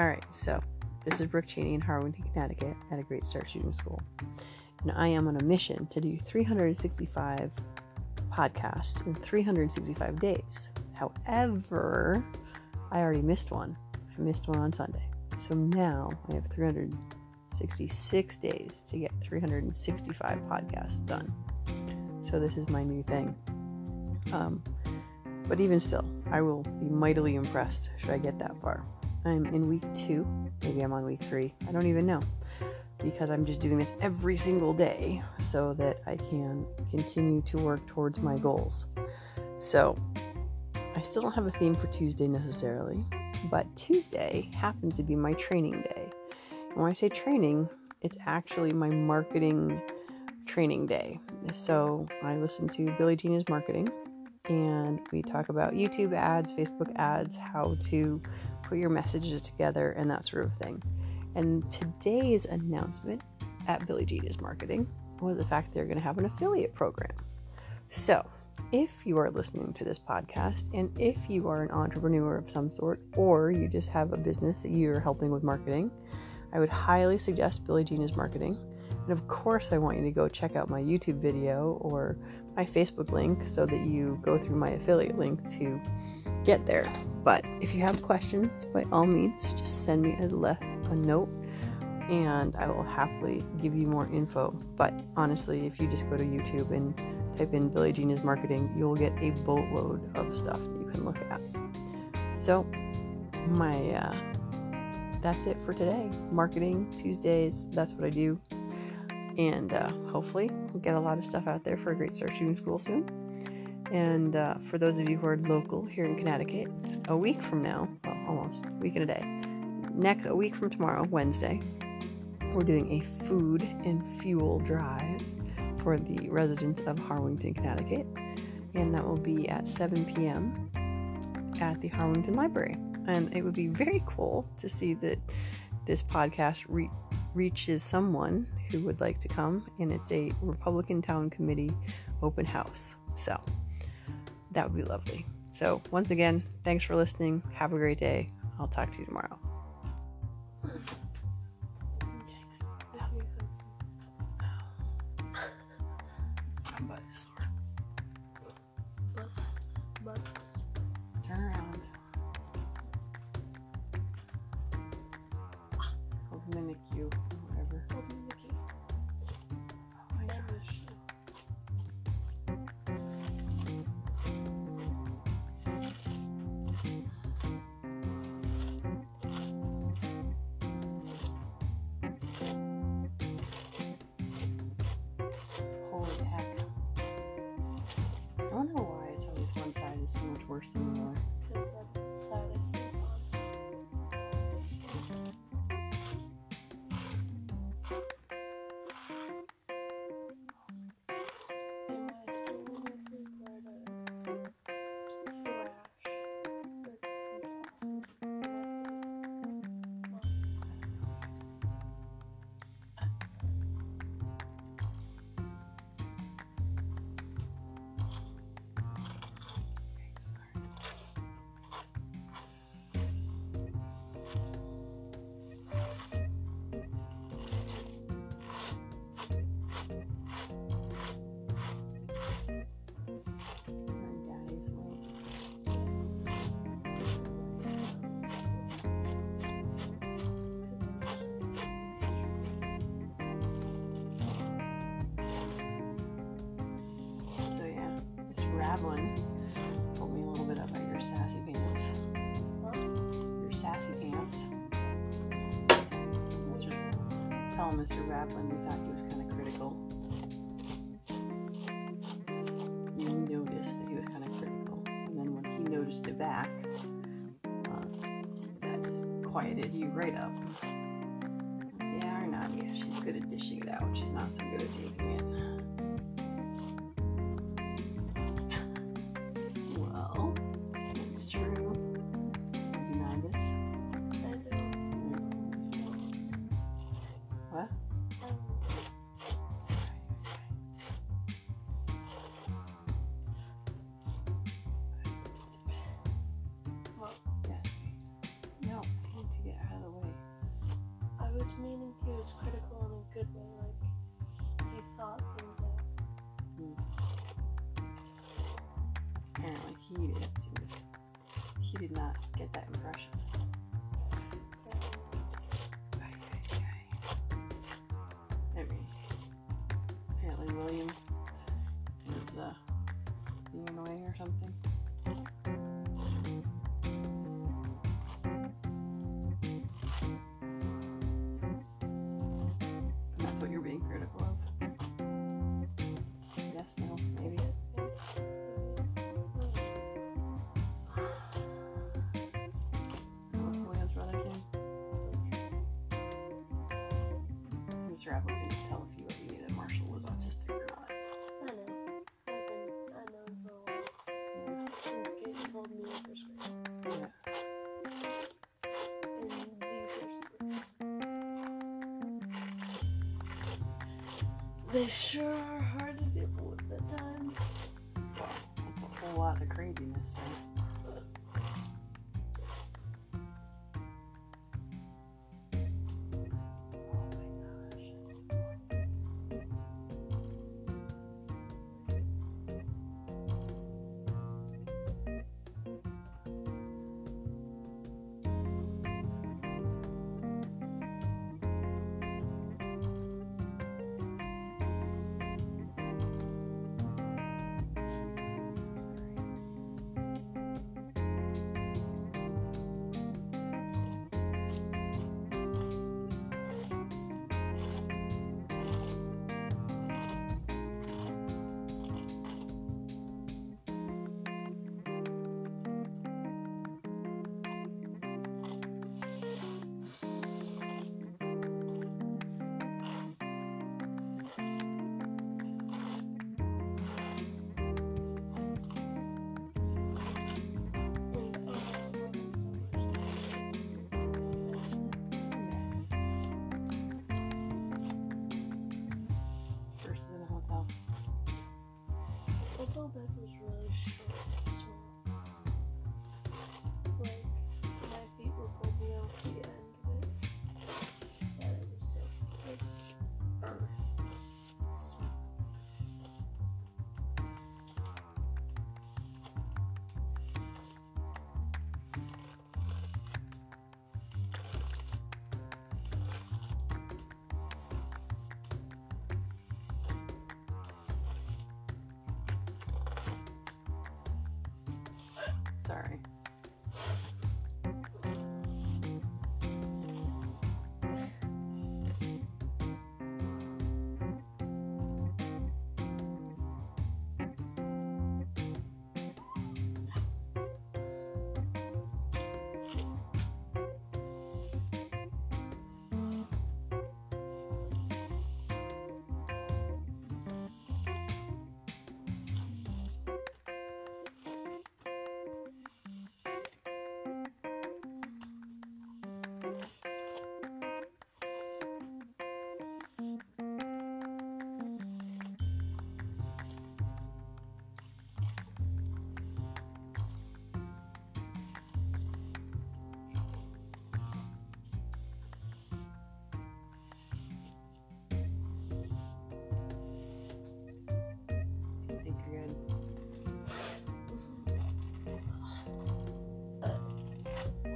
All right, so this is Brooke Cheney in Harwinton, Connecticut at a Great Start Shooting School. And I am on a mission to do 365 podcasts in 365 days. However, I already missed one. I missed one on Sunday. So now I have 366 days to get 365 podcasts done. So this is my new thing. Um, but even still, I will be mightily impressed should I get that far. I'm in week two. Maybe I'm on week three. I don't even know. Because I'm just doing this every single day so that I can continue to work towards my goals. So, I still don't have a theme for Tuesday necessarily, but Tuesday happens to be my training day. And when I say training, it's actually my marketing training day. So, I listen to Billy Gene Is marketing and we talk about YouTube ads, Facebook ads, how to put your messages together, and that sort of thing. And today's announcement at Billy Gene Is Marketing was the fact they're going to have an affiliate program. So, if you are listening to this podcast and if you are an entrepreneur of some sort or you just have a business that you're helping with marketing, I would highly suggest Billy Gene Is Marketing. And of course, I want you to go check out my YouTube video or my Facebook link so that you go through my affiliate link to get there. But if you have questions, by all means, just send me a, le- a note and I will happily give you more info. But honestly, if you just go to YouTube and type in Billy Gene Is marketing, you'll get a boatload of stuff that you can look at. So, my uh, that's it for today. Marketing Tuesdays, that's what I do. And uh, hopefully, we'll get a lot of stuff out there for a great start shooting school soon. And uh, for those of you who are local here in Connecticut, a week from now, well, almost a week and a day, next a week from tomorrow, Wednesday, we're doing a food and fuel drive for the residents of Harwinton, Connecticut, and that will be at 7 p.m. at the Harwinton Library. And it would be very cool to see that this podcast re- reaches someone who would like to come, and it's a Republican Town Committee open house. So that would be lovely. So, once again, thanks for listening. Have a great day. I'll talk to you tomorrow. Turn around. I'll mimic you, worse than. Tell Mr. Ravlin we thought he was kind of critical. You noticed that he was kind of critical, and then when he noticed it back, uh, that just quieted you right up. Yeah or not? Yeah, she's good at dishing it out. She's not so good at taking it. He didn't seem to. He did not get that impression. I mean, apparently William So Mr. Apple can tell if you ever knew that Marshall was autistic or not. I know. I've been, I know for a while. Since told me in first grade. Yeah. In the first grade. They sure are hard to deal with at times. Well, that's a whole lot of craziness there.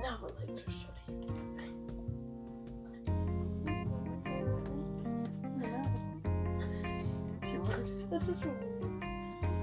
Now are sweaty. It's yours. That's weird